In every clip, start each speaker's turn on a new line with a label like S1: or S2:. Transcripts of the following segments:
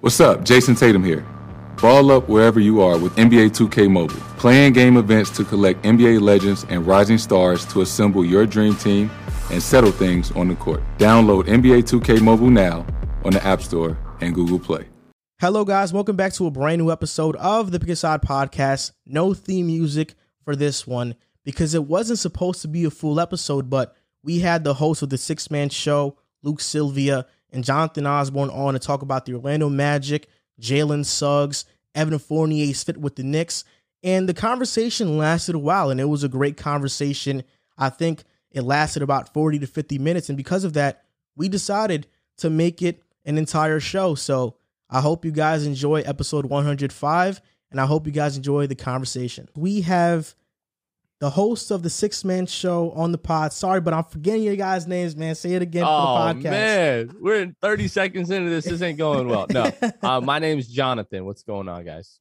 S1: What's up? Jayson Tatum here. Ball up wherever you are with NBA 2K Mobile. Playing game events to collect NBA legends and rising stars to assemble your dream team and settle things on the court. Download NBA 2K Mobile now on the App Store and Google Play.
S2: Hello, guys. Welcome back to a brand new episode of the Pick a Side Podcast. No theme music for this one because it wasn't supposed to be a full episode, but we had the host of the six man show, Luke Sylvia, and Jonathan Osborne on to talk about the Orlando Magic, Jalen Suggs, Evan Fournier's fit with the Knicks. And the conversation lasted a while, and it was a great conversation. I think it lasted about 40 to 50 minutes. And because of that, we decided to make it an entire show. So I hope you guys enjoy episode 105, and I hope you guys enjoy the conversation. We have the host of the six man show on the pod. Sorry, but I'm forgetting your guys' names, man. Say it again
S3: oh,
S2: for the podcast.
S3: man, we're in 30 seconds into this. This ain't going well. No, uh, my name is Jonathan. What's going on, guys?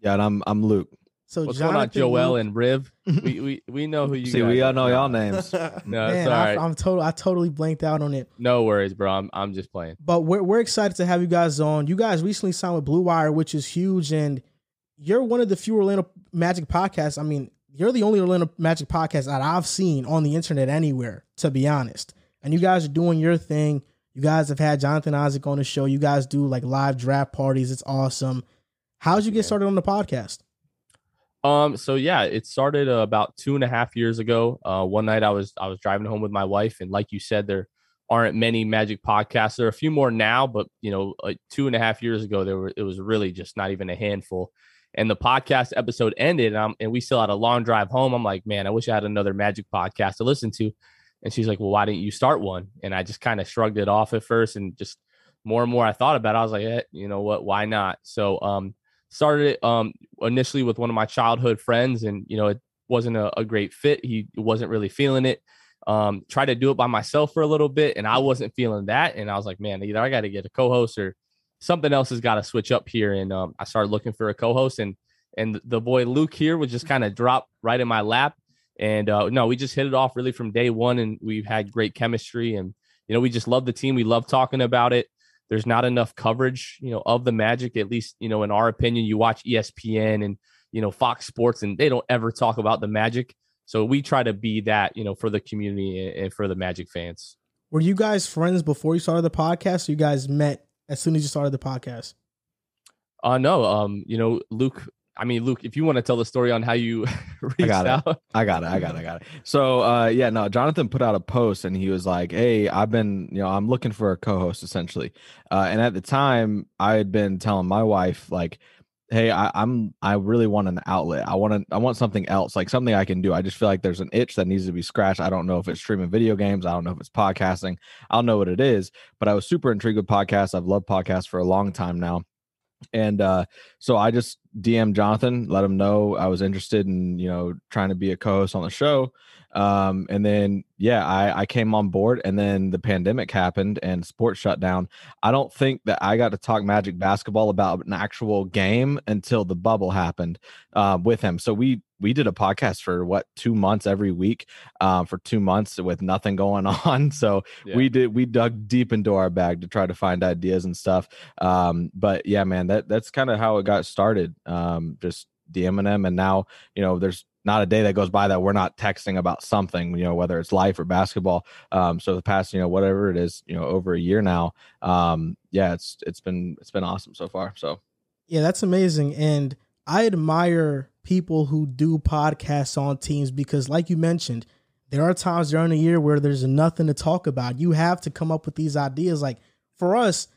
S4: Yeah, and I'm I'm Luke.
S2: So
S3: What's
S2: Jonathan,
S3: going on, Joel
S2: Luke-
S3: and Riv? we, we we know who you
S4: See,
S3: guys
S4: we all know y'all names.
S3: No,
S2: Man,
S3: it's all
S2: I,
S3: right.
S2: I'm total. I totally blanked out on it.
S3: no worries, bro. I'm I'm just playing.
S2: But we're we're excited to have you guys on. You guys recently signed with Blue Wire, which is huge, and you're one of the few Orlando Magic podcasts. I mean, you're the only Orlando Magic podcast that I've seen on the internet anywhere, to be honest. And you guys are doing your thing. You guys have had Jonathan Isaac on the show. You guys do like live draft parties. It's awesome. How'd you get started on the podcast?
S3: Um, so yeah, it started uh, about two and a half years ago. Uh, one night I was I was driving home with my wife, and like you said, there aren't many Magic podcasts. There are a few more now, but you know, like two and a half years ago, there were it was really just not even a handful. And the podcast episode ended, and, and we still had a long drive home. I'm like, man, I wish I had another Magic podcast to listen to. And she's like, well, why didn't you start one? And I just kind of shrugged it off at first, and just more and more I thought about it, I was like, eh, you know what, why not? So um, started it um initially with one of my childhood friends and you know it wasn't a, a great fit he wasn't really feeling it um tried to do it by myself for a little bit and i wasn't feeling that and i was like man either i got to get a co-host or something else has got to switch up here and um, i started looking for a co-host and and the boy luke here would just kind of drop right in my lap and uh no we just hit it off really from day one and we've had great chemistry and you know we just love the team we love talking about it there's not enough coverage, you know, of the Magic. At least, you know, in our opinion, you watch ESPN and you know Fox Sports, and they don't ever talk about the Magic. So we try to be that, you know, for the community and for the Magic fans.
S2: Were you guys friends before you started the podcast? You guys met as soon as you started the podcast?
S3: Uh no, um, you know, Luke. I mean, Luke, if you want to tell the story on how you reached I
S4: got it.
S3: out,
S4: I got it. I got it. I got it. So, uh, yeah, no, Jonathan put out a post and he was like, Hey, I've been, you know, I'm looking for a co host essentially. Uh, and at the time, I had been telling my wife, like, Hey, I, I'm, I really want an outlet. I want to, I want something else, like something I can do. I just feel like there's an itch that needs to be scratched. I don't know if it's streaming video games. I don't know if it's podcasting. I don't know what it is, but I was super intrigued with podcasts. I've loved podcasts for a long time now. And uh so i just dm jonathan let him know i was interested in you know trying to be a co-host on the show. Um and then yeah i i came on board and then the pandemic happened and sports shut down. I don't think that i got to talk magic basketball about an actual game until the bubble happened uh, with him. So we we did a podcast for what two months every week um, for two months with nothing going on so
S3: Yeah.
S4: we did we dug deep into our bag to try to find ideas and stuff um but yeah man that that's kind of how it got started um just dming them and now you know there's not a day that goes by that we're not texting about something you know whether it's life or basketball um so the past you know whatever it is you know over a year now um yeah it's it's been it's been awesome so far so
S2: Yeah, that's amazing. And I admire people who do podcasts on teams because, like you mentioned, there are times during the year where there's nothing to talk about. You have to come up with these ideas. Like for us,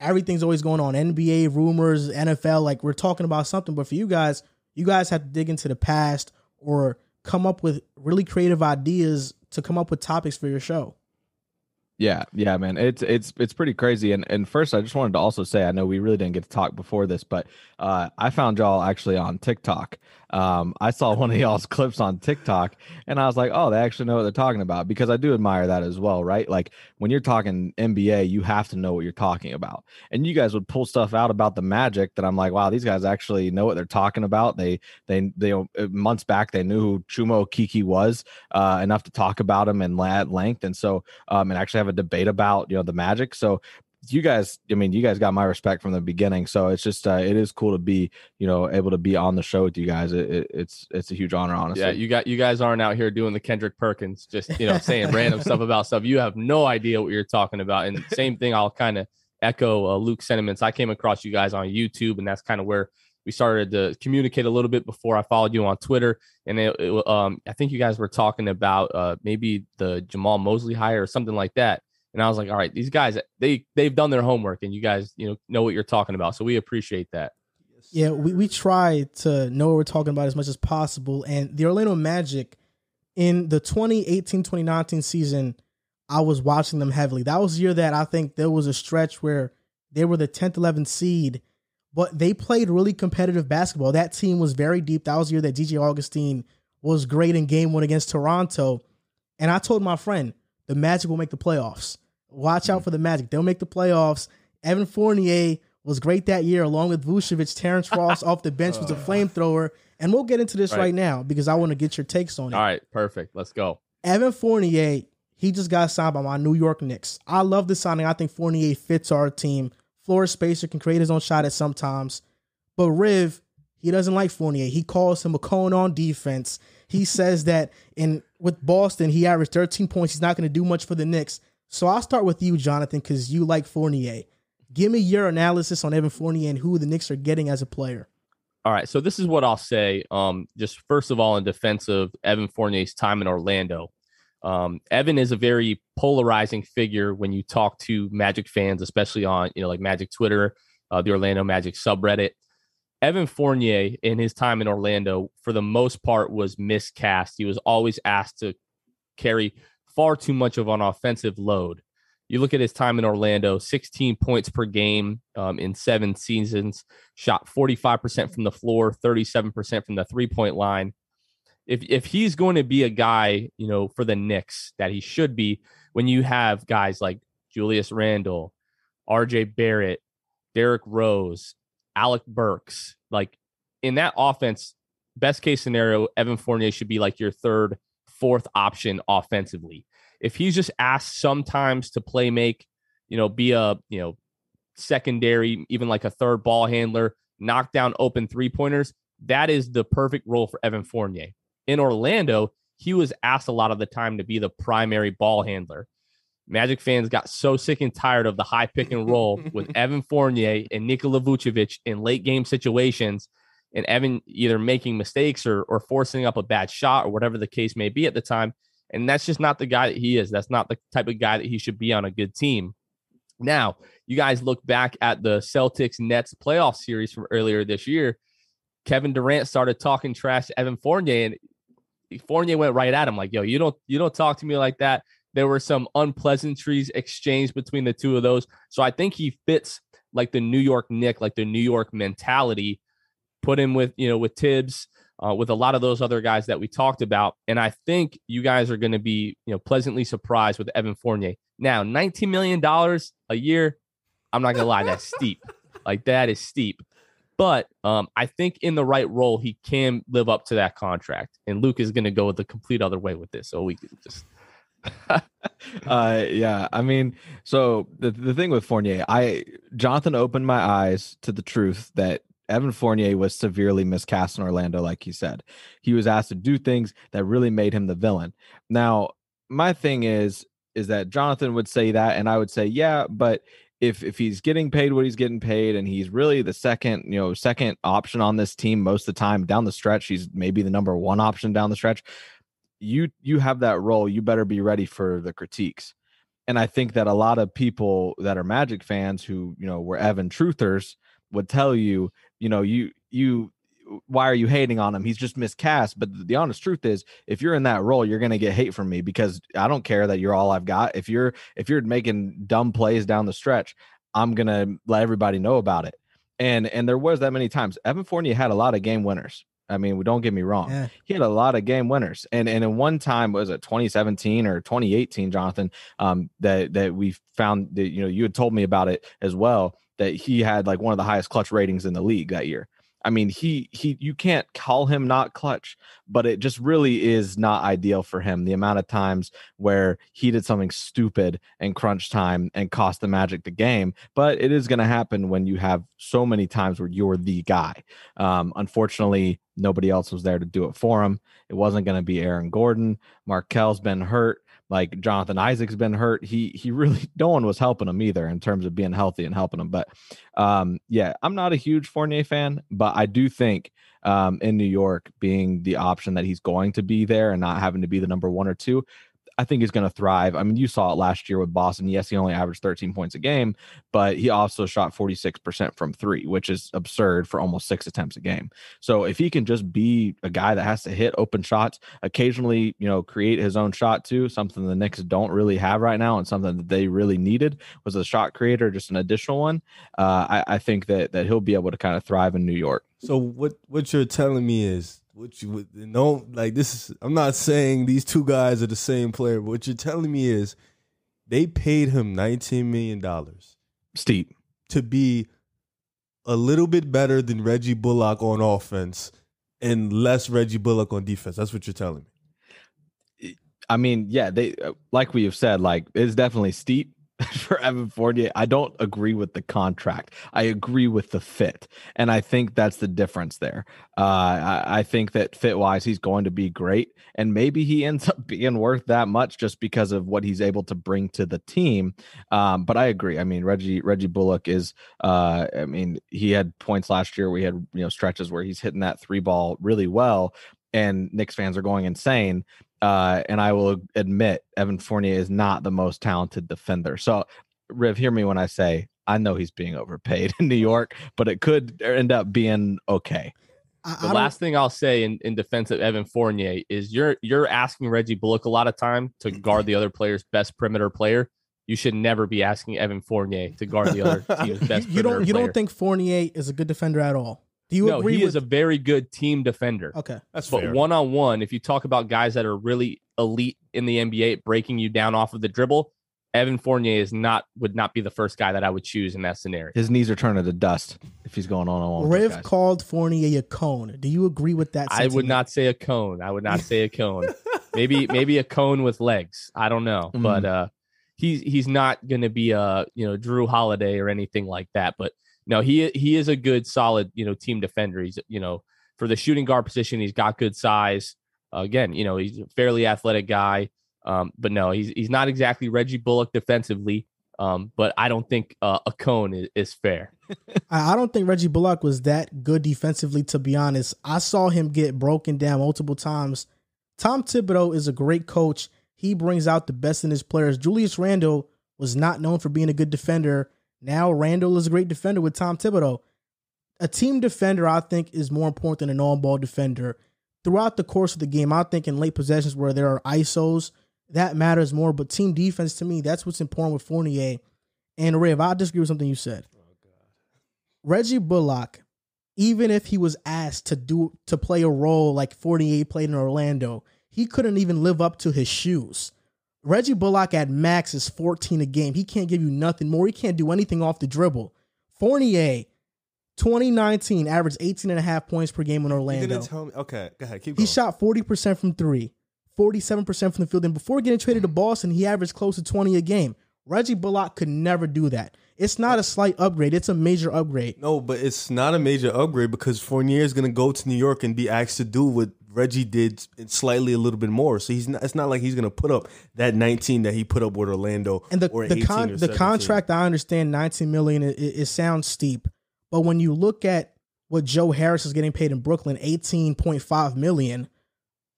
S2: everything's always going on NBA rumors, NFL, like we're talking about something. But for you guys, you guys have to dig into the past or come up with really creative ideas to come up with topics for your show.
S4: Yeah, yeah, man. It's it's it's pretty crazy. And and first I just wanted to also say I know we really didn't get to talk before this, but uh I found y'all actually on TikTok. Um I saw one of y'all's clips on TikTok and I was like, "Oh, they actually know what they're talking about." Because I do admire that as well, right? Like when you're talking NBA, you have to know what you're talking about. And you guys would pull stuff out about the Magic that I'm like, "Wow, these guys actually know what they're talking about." They they they uh, months back they knew who Chuma Okeke was uh enough to talk about him and at length and so um and actually have a debate about you know the magic so you guys, I mean, you guys got my respect from the beginning. So it's just, uh, it is cool to be, you know, able to be on the show with you guys. It, it, it's, it's a huge honor, honestly.
S3: Yeah, you got you guys aren't out here doing the Kendrick Perkins, just you know, saying random stuff about stuff. You have no idea what you're talking about. And same thing, I'll kind of echo uh, Luke's sentiments. I came across you guys on YouTube, and that's kind of where we started to communicate a little bit before I followed you on Twitter. And it, it, um, I think you guys were talking about uh, maybe the Jamahl Mosley hire or something like that. And I was like, all right, these guys, they they've done their homework, and you guys, you know, know what you're talking about. So we appreciate that.
S2: Yeah, we, we try to know what we're talking about as much as possible. And the Orlando Magic in the 2018-2019 season, I was watching them heavily. That was the year that I think there was a stretch where they were the 10th, 11th seed, but they played really competitive basketball. That team was very deep. That was the year that DJ Augustin was great in game one against Toronto. And I told my friend, the Magic will make the playoffs. Watch out for the Magic. They'll make the playoffs. Evan Fournier was great that year, along with Vucevic. Terrence Ross off the bench was a uh. flamethrower. And we'll get into this right,
S3: Right.
S2: now because I want to get your takes on it.
S3: All right, perfect. Let's go.
S2: Evan Fournier, he just got signed by my New York Knicks. I love the signing. I think Fournier fits our team. Floor spacer can create his own shot at sometimes. But Riv, he doesn't like Fournier. He calls him a cone on defense. He says that in with Boston, he averaged 13 points. He's not going to do much for the Knicks. So I'll start with you, Jonathan, because you like Fournier. Give me your analysis on Evan Fournier and who the Knicks are getting as a player.
S3: All right, so this is what I'll say. Um, just first of all, in defense of Evan Fournier's time in Orlando, um, Evan is a very polarizing figure when you talk to Magic fans, especially on you know like Magic Twitter, uh, the Orlando Magic subreddit. Evan Fournier in his time in Orlando, for the most part, was miscast. He was always asked to carry far too much of an offensive load. You look at his time in Orlando, 16 points per game um, in seven seasons, shot 45% from the floor, 37% from the three point line. If, if he's going to be a guy, you know, for the Knicks that he should be, when you have guys like Julius Randle, RJ Barrett, Derrick Rose, Alec Burks, like in that offense, best case scenario, Evan Fournier should be like your third, fourth option offensively. If he's just asked sometimes to play make, you know, be a, you know, secondary, even like a third ball handler, knock down open three pointers, that is the perfect role for Evan Fournier. In Orlando, he was asked a lot of the time to be the primary ball handler. Magic fans got so sick and tired of the high pick and roll with Evan Fournier and Nikola Vucevic in late game situations, and Evan either making mistakes or or forcing up a bad shot or whatever the case may be at the time. And that's just not the guy that he is. That's not the type of guy that he should be on a good team. Now, you guys look back at the Celtics Nets playoff series from earlier this year. Kevin Durant started talking trash to Evan Fournier, and Fournier went right at him like, "Yo, you don't you don't talk to me like that." There were some unpleasantries exchanged between the two of those. So I think he fits like the New York Knick, like the New York mentality. Put him with you know with Thibs, uh, with a lot of those other guys that we talked about, and I think you guys are going to be you know pleasantly surprised with Evan Fournier. Now, nineteen million dollars a year. I'm not gonna lie, that's steep. Like that is steep. But um, I think in the right role, he can live up to that contract. And Luke is going to go the complete other way with this. So we can just
S4: uh yeah i mean so the, the thing with fournier i jonathan opened my eyes to the truth that evan fournier was severely miscast in orlando like he said. He was asked to do things that really made him the villain. Now my thing is is that jonathan would say that and i would say yeah but if if he's getting paid what he's getting paid and he's really the second you know second option on this team most of the time down the stretch he's maybe the number one option down the stretch you you have that role you better be ready for the critiques. And i think that a lot of people that are magic fans who you know were evan truthers would tell you you know you you why are you hating on him? He's just miscast but the honest truth is if you're in that role you're going to get hate from me because i don't care that you're all i've got. If you're if you're making dumb plays down the stretch i'm going to let everybody know about it. And and there was that many times. Evan fournier had a lot of game winners. I mean, don't get me wrong.
S2: Yeah.
S4: He had a lot of game winners, and and in one time was it 2017 or 2018, Jonathan, um, that that we found that you know you had told me about it as well that he had like one of the highest clutch ratings in the league that year. I mean, he he you can't call him not clutch, but it just really is not ideal for him. The amount of times where he did something stupid in crunch time and cost the Magic the game, but it is going to happen when you have so many times where you're the guy. Um, unfortunately, nobody else was there to do it for him. It wasn't going to be Aaron Gordon. Markelle's been hurt like Jonathan Isaac's been hurt. He he really no one was helping him either in terms of being healthy and helping him. But um, yeah, I'm not a huge Fournier fan, but I do think um, in New York being the option that he's going to be there and not having to be the number one or two, I think he's going to thrive. I mean, you saw it last year with Boston. Yes, he only averaged 13 points a game, but he also shot 46% from three, which is absurd for almost six attempts a game. So if he can just be a guy that has to hit open shots, occasionally, you know, create his own shot too, something the Knicks don't really have right now, and something that they really needed was a shot creator, just an additional one. Uh, I, I think that that he'll be able to kind of thrive in New York.
S5: So what what you're telling me is what you know like this is I'm not saying these two guys are the same player, but what you're telling me is they paid him 19 million dollars
S4: steep
S5: to be a little bit better than Reggie Bullock on offense and less Reggie Bullock on defense. That's what you're telling
S4: me. I mean, yeah, they uh, like we have said, like it's definitely steep, for Evan Fournier. I don't agree with the contract. I agree with the fit, and I think that's the difference there. Uh, I, I, think that fit wise, he's going to be great, and maybe he ends up being worth that much just because of what he's able to bring to the team. Um, but I agree. I mean, Reggie Reggie Bullock is. Uh, I mean, he had points last year. We had you know stretches where he's hitting that three ball really well, and Knicks fans are going insane. Uh, and I will admit, Evan Fournier is not the most talented defender. So, Riv, hear me when I say I know he's being overpaid in New York, but it could end up being okay.
S3: The last thing I'll say in, in defense of Evan Fournier is you're you're asking Reggie Bullock a lot of time to guard the other player's best perimeter player. You should never be asking Evan Fournier to guard the other team's best.
S2: you don't you
S3: player.
S2: don't think Fournier is a good defender at all?
S3: Do you no, agree? He with... is a very good team defender.
S2: Okay,
S3: that's but one on one, if you talk about guys that are really elite in the NBA, breaking you down off of the dribble, Evan Fournier is not would not be the first guy that I would choose in that scenario.
S4: His knees are turning to dust if he's going on on one.
S2: Riv called Fournier a cone. Do you agree with that?
S3: Sentiment? I would not say a cone. I would not say a cone. maybe maybe a cone with legs. I don't know, mm. but uh, he's he's not going to be a you know Jrue Holiday or anything like that. But no, he he is a good, solid, you know, team defender. He's you know for the shooting guard position, he's got good size. Uh, again, you know, he's a fairly athletic guy. Um, but no, he's he's not exactly Reggie Bullock defensively. Um, but I don't think uh, a cone is, is fair.
S2: I don't think Reggie Bullock was that good defensively. To be honest, I saw him get broken down multiple times. Tom Thibodeau is a great coach. He brings out the best in his players. Julius Randle was not known for being a good defender now Randle is a great defender with Tom Thibodeau. A team defender, I think, is more important than an on-ball defender. Throughout the course of the game, I think in late possessions where there are ISOs, that matters more. But team defense, to me, that's what's important with Fournier. And Riv, I disagree with something you said. Oh, Reggie Bullock, even if he was asked to do to play a role like Fournier played in Orlando, he couldn't even live up to his shoes. Reggie Bullock at max is 14 a game. He can't give you nothing more. He can't do anything off the dribble. Fournier, 2019, averaged 18 and a half points per game in Orlando.
S5: tell me, okay, go ahead. Keep
S2: going. He shot 40% from three, 47% from the field. And before getting traded to Boston, he averaged close to 20 a game. Reggie Bullock could never do that. It's not a slight upgrade. It's a major upgrade.
S5: No, but it's not a major upgrade because Fournier is going to go to New York and be asked to do what Reggie did slightly a little bit more. So he's not, it's not like he's going to put up that 19 that he put up with Orlando.
S2: And the the, con, the contract, I understand 19 million. It, it, sounds steep, but when you look at what Joe Harris is getting paid in Brooklyn, 18.5 million,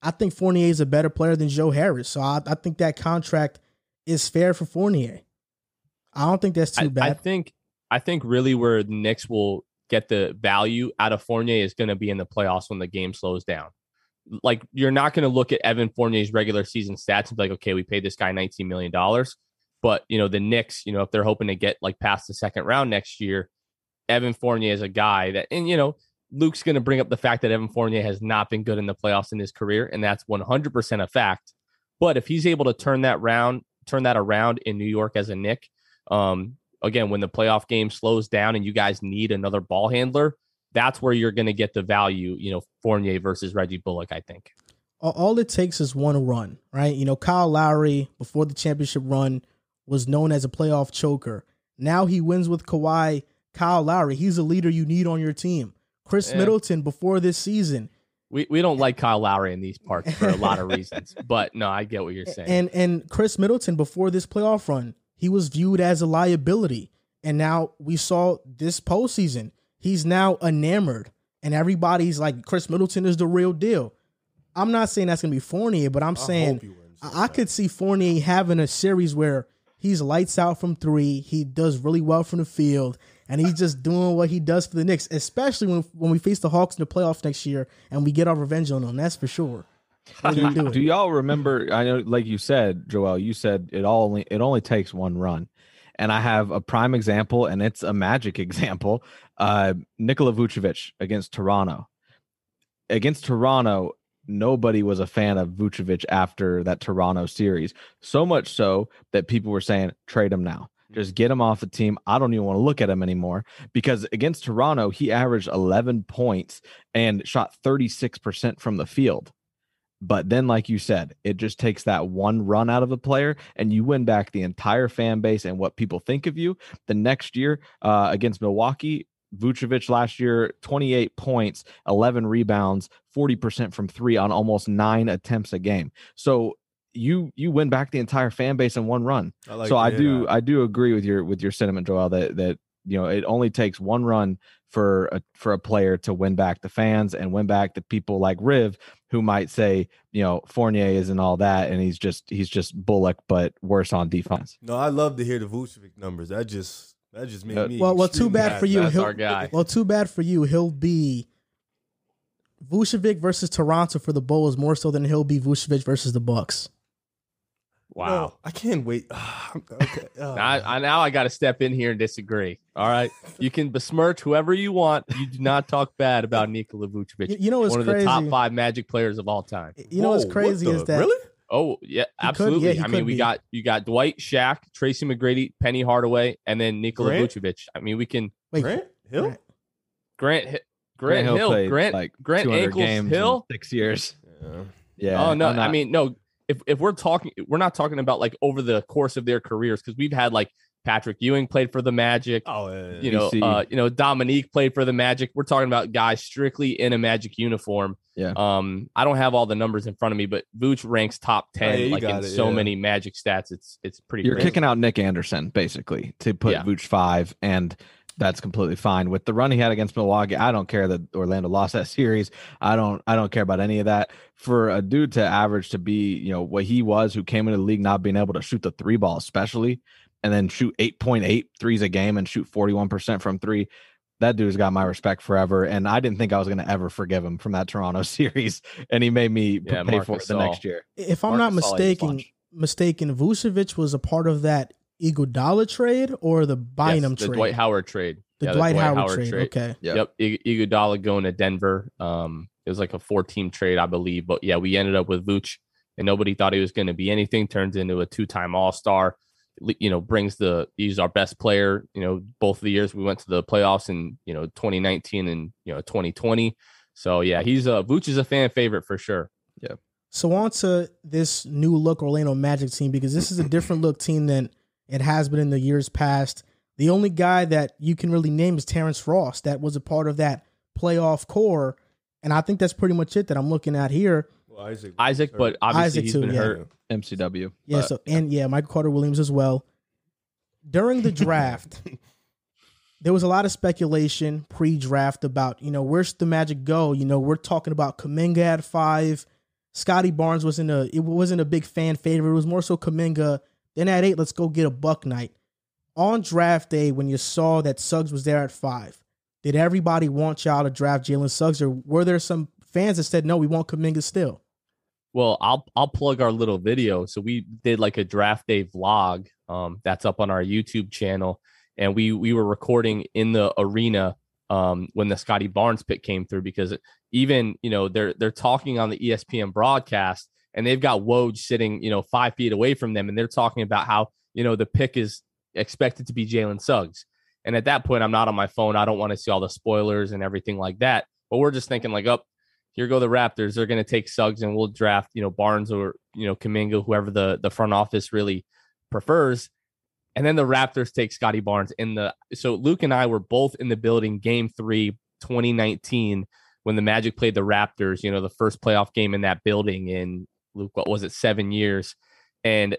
S2: I think Fournier is a better player than Joe Harris. So I, I think that contract is fair for Fournier. I don't think that's too
S3: I,
S2: bad.
S3: I think I think really where the Knicks will get the value out of Fournier is going to be in the playoffs when the game slows down like you're not going to look at Evan Fournier's regular season stats and be like, okay, we paid this guy 19 million dollars. But you know, the Knicks, you know, if they're hoping to get like past the second round next year, Evan Fournier is a guy that, and you know, Luke's going to bring up the fact that Evan Fournier has not been good in the playoffs in his career, and that's 100% a fact. But if he's able to turn that round, turn that around in New York as a Knick, um, again, when the playoff game slows down and you guys need another ball handler, that's where you're going to get the value. You know, Fournier versus Reggie Bullock. I think.
S2: All- it takes is one run, right? You know, Kyle Lowry before the championship run was known as a playoff choker. Now he wins with Kawhi. Kyle Lowry, he's a leader you need on your team. Khris
S3: Yeah.
S2: Middleton before this season,
S3: We, we don't like Kyle Lowry in these parts for a lot of reasons, but no, I get what you're saying.
S2: And and Khris Middleton before this playoff run, he was viewed as a liability. And now we saw this postseason, he's now enamored. And everybody's like, Khris Middleton is the real deal. I'm not saying that's gonna be Fournier, but I'm
S5: I
S2: saying
S5: wins.
S2: I, I could see Fournier having a series where he's lights out from three, he does really well from the field, and he's just doing what he does for the Knicks, especially when when we face the Hawks in the playoffs next year and we get our revenge on them. That's for sure. Do
S4: Do y'all remember? I know, like you said, Joel. You said it all only it only takes one run, and I have a prime example, and it's a magic example. Uh, Nikola Vucevic against Toronto. Against Toronto, nobody was a fan of Vucevic after that Toronto series. So much so that people were saying, "Trade him now." Just get him off the team. I don't even want to look at him anymore because against Toronto, he averaged 11 points and shot 36% from the field. But then, like you said, it just takes that one run out of a player, and you win back the entire fan base and what people think of you. The next year uh, against Milwaukee, Vucevic last year, 28 points, 11 rebounds, 40% from three on almost nine attempts a game. So you you win back the entire fan base in one run.
S5: I like
S4: so I do. I do agree with your with your sentiment, Joel, that that you know it only takes one run for a for a player to win back the fans and win back the people like Riv who might say, you know, Fournier isn't all that and he's just he's just Bullock but worse on defense.
S5: No, I love to hear the Vucevic numbers. That just that just made
S4: Uh,
S5: me.
S2: Well, well, too
S5: extremely
S2: bad
S5: happy.
S2: for you.
S3: That's
S2: He'll-
S3: our guy.
S2: Well, too bad for you. He'll be Vucevic versus Toronto for the Bulls more so than he'll be Vucevic versus the Bucks.
S3: wow.
S5: No, I can't wait. okay. oh.
S3: Now I, I now I got to step in here and disagree. All right, you can besmirch whoever you want. You do not talk bad about Nikola Vucevic,
S2: You, you know what's
S3: one of the top five Magic players of all time.
S2: You know what's
S5: Whoa, what
S2: crazy
S5: the-
S2: is that
S5: really
S3: Oh yeah,
S2: He could-
S3: absolutely.
S2: yeah,
S3: I mean, we
S2: be.
S3: got you got Dwight, Shaq, Tracy McGrady, Penny Hardaway, and then Nikola
S5: Grant?
S3: Vucevic. I mean, we can
S2: wait,
S5: Grant Hill.
S2: Grant.
S3: Grant Grant, Hill,
S4: played,
S3: Grant
S4: like
S3: Grant
S4: 200
S3: Ankles
S4: games in
S3: Hill.
S4: six years.
S5: Yeah.
S4: Yeah.
S3: oh no,
S4: I'm
S3: I mean no. If if we're talking, we're not talking about like over the course of their careers because we've had like Patrick Ewing played for the Magic.
S5: Oh, yeah, yeah.
S3: you know, uh, you know, Dominique played for the Magic. We're talking about guys strictly in a Magic uniform.
S4: Yeah.
S3: Um, I don't have all the numbers in front of me, but Vooch ranks top ten,
S5: Oh, yeah,
S3: like in
S5: it,
S3: so
S5: yeah.
S3: many Magic stats. It's it's pretty.
S4: You're
S3: crazy.
S4: kicking out Nick Anderson basically to put
S3: Yeah.
S4: Vooch five, and that's completely fine. With the run he had against Milwaukee, I don't care that Orlando lost that series. I don't I don't care about any of that. For a dude to average to be, you know, what he was, who came into the league not being able to shoot the three ball, especially, and then shoot 8.8 threes a game and shoot 41% from three. That dude's got my respect forever. And I didn't think I was going to ever forgive him from that Toronto series. And he made me
S3: Yeah,
S4: pay
S3: Marc
S4: for it the next year.
S2: if I'm not
S4: Marcus Gasol
S2: mistaken, mistaken, Vucevic was a part of that Iguodala trade or the
S3: Yes,
S2: Bynum
S3: the
S2: trade.
S3: Dwight Howard trade.
S2: the
S3: Yeah,
S2: Dwight, Howard, trade. Okay.
S4: Yep.
S3: Yep. I- Iguodala going to Denver. Um, it was like a four team trade, I believe. But yeah, we ended up with Vooch, and nobody thought he was going to be anything. Turns into a two time All Star. You know, brings the he's our best player. You know, both of the years we went to the playoffs in you know 2019 and you know 2020. So yeah, he's a Vooch is a fan favorite for sure.
S2: Yeah so on to this new look Orlando Magic team because this is a different look team than it has been in the years past. The only guy that you can really name is Terrence Ross that was a part of that playoff core. And I think that's pretty much it that I'm looking at here.
S5: Well, Isaac.
S3: Isaac, but obviously
S2: Isaac
S3: he's
S2: too,
S3: been
S2: yeah.
S3: hurt.
S4: MCW.
S2: Yeah,
S4: but-
S2: so and yeah, Michael Carter Williams as well. During the draft, there was a lot of speculation pre-draft about, you know, where's the Magic go? You know, we're talking about Kuminga at five. Scottie Barnes wasn't a it wasn't a big fan favorite. It was more so Kuminga. Then at eight, let's go get a Bouknight. On draft day, when you saw that Suggs was there at five, did everybody want y'all to draft Jalen Suggs, or were there some fans that said no, we want Kuminga still?
S3: Well, I'll I'll plug our little video. So we did like a draft day vlog. Um, that's up on our YouTube channel, and we we were recording in the arena um when the Scottie Barnes pick came through because even you know they're they're talking on the ESPN broadcast and they've got Woj sitting you know five feet away from them and they're talking about how you know the pick is expected to be Jalen Suggs. And at that point, I'm not on my phone. I don't want to see all the spoilers and everything like that. But we're just thinking like, oh, here go the Raptors. They're going to take Suggs and we'll draft, you know, Barnes or you know Kuminga, whoever the the front office really prefers. And then the Raptors take Scottie Barnes in the. So Luke and I were both in the building, Game Three, 2019, when the Magic played the Raptors. You know, the first playoff game in that building in Luke, what was it, seven years, and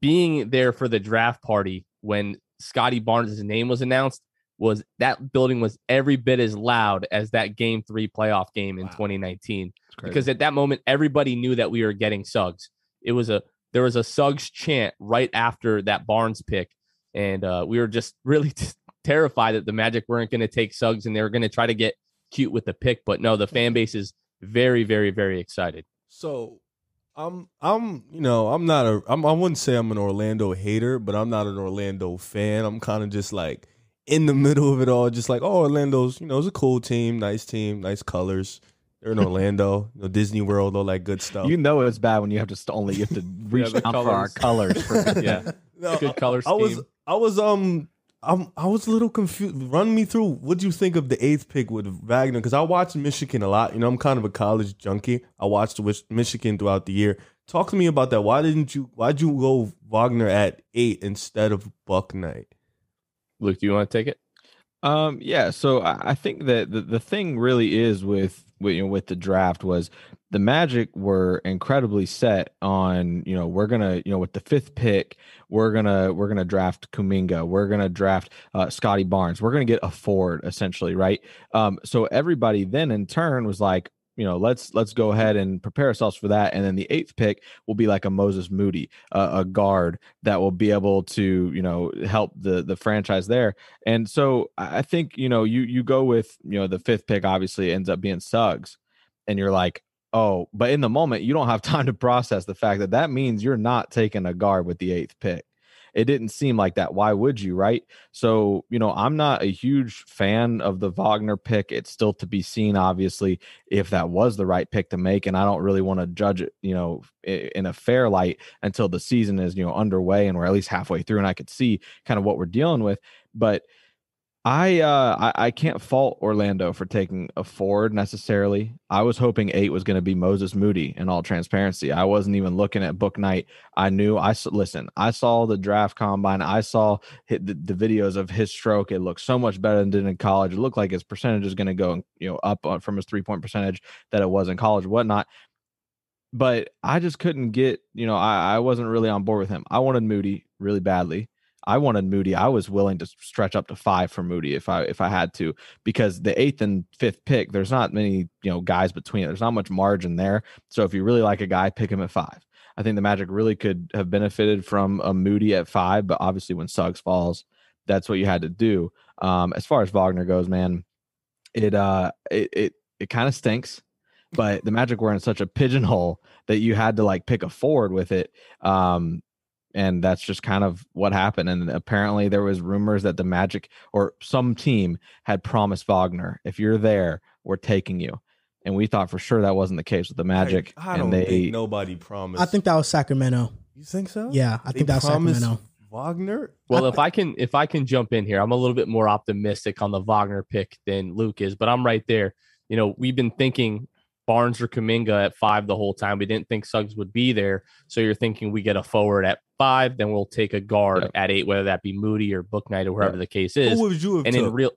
S3: being there for the draft party when Scottie Barnes' name was announced was that building was every bit as loud as that game three playoff game in wow. 2019 because at that moment everybody knew that we were getting Suggs. It was a there was a Suggs chant right after that Barnes pick, and uh, we were just really t- terrified that the Magic weren't going to take Suggs and they were going to try to get cute with the pick. But no, the fan base is very, very, very excited.
S5: So I'm I'm you know I'm not a I'm, I wouldn't say I'm an Orlando hater, but I'm not an Orlando fan. I'm kind of just like in the middle of it all, just like oh Orlando's you know it's a cool team, nice team, nice colors. They're in Orlando, you know, Disney World, all that good stuff.
S4: You know it's bad when you have to only you have to reach yeah, out colors. for our colors. For,
S3: yeah, no, good colors.
S5: I, I was I was um I'm, I was a little confused. Run me through. What do you think of the eighth pick with Wagner? Because I watched Michigan a lot. You know, I'm kind of a college junkie. I watched Michigan throughout the year. Talk to me about that. Why didn't you? Why'd you go Wagner at eight instead of Bouknight?
S3: Luke, do you want to take it?
S4: Um, yeah. So I think that the, the thing really is with, with you know with the draft was the Magic were incredibly set on, you know, we're gonna, you know, with the fifth pick, we're gonna we're gonna draft Kuminga, we're gonna draft uh, Scottie Barnes, we're gonna get a Ford essentially, right? Um, so everybody then in turn was like, you know, let's let's go ahead and prepare ourselves for that. And then the eighth pick will be like a Moses Moody, uh, a guard that will be able to, you know, help the the franchise there. And so I think, you know, you you go with, you know, the fifth pick obviously ends up being Suggs, and you're like, Oh, but in the moment, you don't have time to process the fact that that means you're not taking a guard with the eighth pick. It didn't seem like that. Why would you, right? So, you know, I'm not a huge fan of the Wagner pick. It's still to be seen, obviously, if that was the right pick to make. And I don't really want to judge it, you know, in a fair light until the season is, you know, underway and we're at least halfway through and I could see kind of what we're dealing with. But, I uh I, I, can't fault Orlando for taking a Ford necessarily. I was hoping eight was going to be Moses Moody in all transparency. I wasn't even looking at Bouknight. I knew I listen. I saw the draft combine. I saw the, the videos of his stroke. It looked so much better than did in college. It looked like his percentage is going to go you know up from his three point percentage that it was in college, whatnot. But I just couldn't get you know I, I wasn't really on board with him. I wanted Moody really badly. I wanted Moody. I was willing to stretch up to five for Moody if I if I had to, because the eighth and fifth pick, there's not many you know guys between it. There's not much margin there. So if you really like a guy, pick him at five. I think the Magic really could have benefited from a Moody at five, but obviously when Suggs falls, that's what you had to do. Um, as far as Wagner goes, man, it uh it it, it kind of stinks but the Magic were in such a pigeonhole that you had to like pick a forward with it. Um, and that's just kind of what happened and apparently there was rumors that the magic or some team had promised wagner if you're there we're taking you. And we thought for sure that wasn't the case with the magic
S5: I, I don't
S4: they,
S5: think nobody promised.
S2: I think that was sacramento.
S5: You think so?
S2: Yeah i they think that was sacramento.
S5: Wagner?
S3: Well if i can if i can jump in here i'm a little bit more optimistic on the wagner pick than luke is but i'm right there. You know we've been thinking Barnes or Kuminga at five the whole time. We didn't think Suggs would be there. So you're thinking we get a forward at five, then we'll take a guard at eight, whether that be Moody or Bouknight or whoever the case is.
S5: Who would you have
S3: and
S5: took?
S3: in real